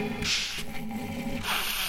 you